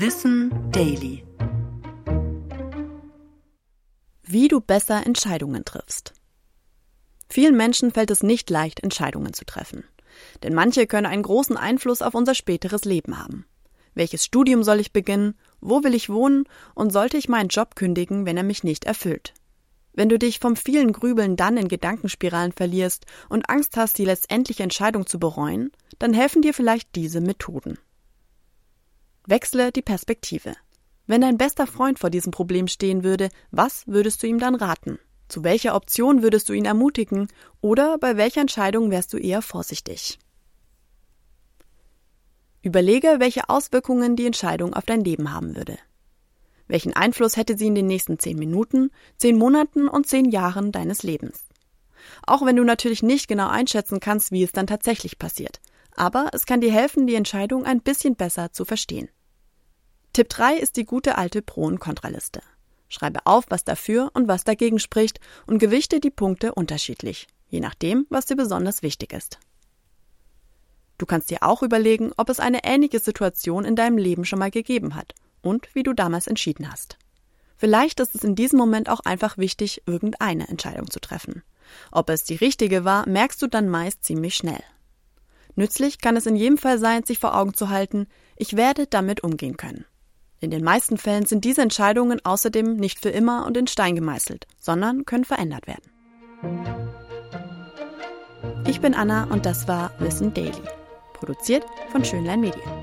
Wissen Daily. Wie du besser Entscheidungen triffst. Vielen Menschen fällt es nicht leicht, Entscheidungen zu treffen. Denn manche können einen großen Einfluss auf unser späteres Leben haben. Welches Studium soll ich beginnen? Wo will ich wohnen? Und sollte ich meinen Job kündigen, wenn er mich nicht erfüllt? Wenn du dich vom vielen Grübeln dann in Gedankenspiralen verlierst und Angst hast, die letztendliche Entscheidung zu bereuen, dann helfen dir vielleicht diese Methoden. Wechsle die Perspektive. Wenn dein bester Freund vor diesem Problem stehen würde, was würdest du ihm dann raten? Zu welcher Option würdest du ihn ermutigen oder bei welcher Entscheidung wärst du eher vorsichtig? Überlege, welche Auswirkungen die Entscheidung auf dein Leben haben würde. Welchen Einfluss hätte sie in den nächsten zehn Minuten, zehn Monaten und zehn Jahren deines Lebens? Auch wenn du natürlich nicht genau einschätzen kannst, wie es dann tatsächlich passiert. Aber es kann dir helfen, die Entscheidung ein bisschen besser zu verstehen. Tipp 3 ist die gute alte Pro- und Kontraliste. Schreibe auf, was dafür und was dagegen spricht und gewichte die Punkte unterschiedlich, je nachdem, was dir besonders wichtig ist. Du kannst dir auch überlegen, ob es eine ähnliche Situation in deinem Leben schon mal gegeben hat und wie du damals entschieden hast. Vielleicht ist es in diesem Moment auch einfach wichtig, irgendeine Entscheidung zu treffen. Ob es die richtige war, merkst du dann meist ziemlich schnell. Nützlich kann es in jedem Fall sein, sich vor Augen zu halten, ich werde damit umgehen können. In den meisten Fällen sind diese Entscheidungen außerdem nicht für immer und in Stein gemeißelt, sondern können verändert werden. Ich bin Anna und das war Wissen Daily, produziert von Schönlein Medien.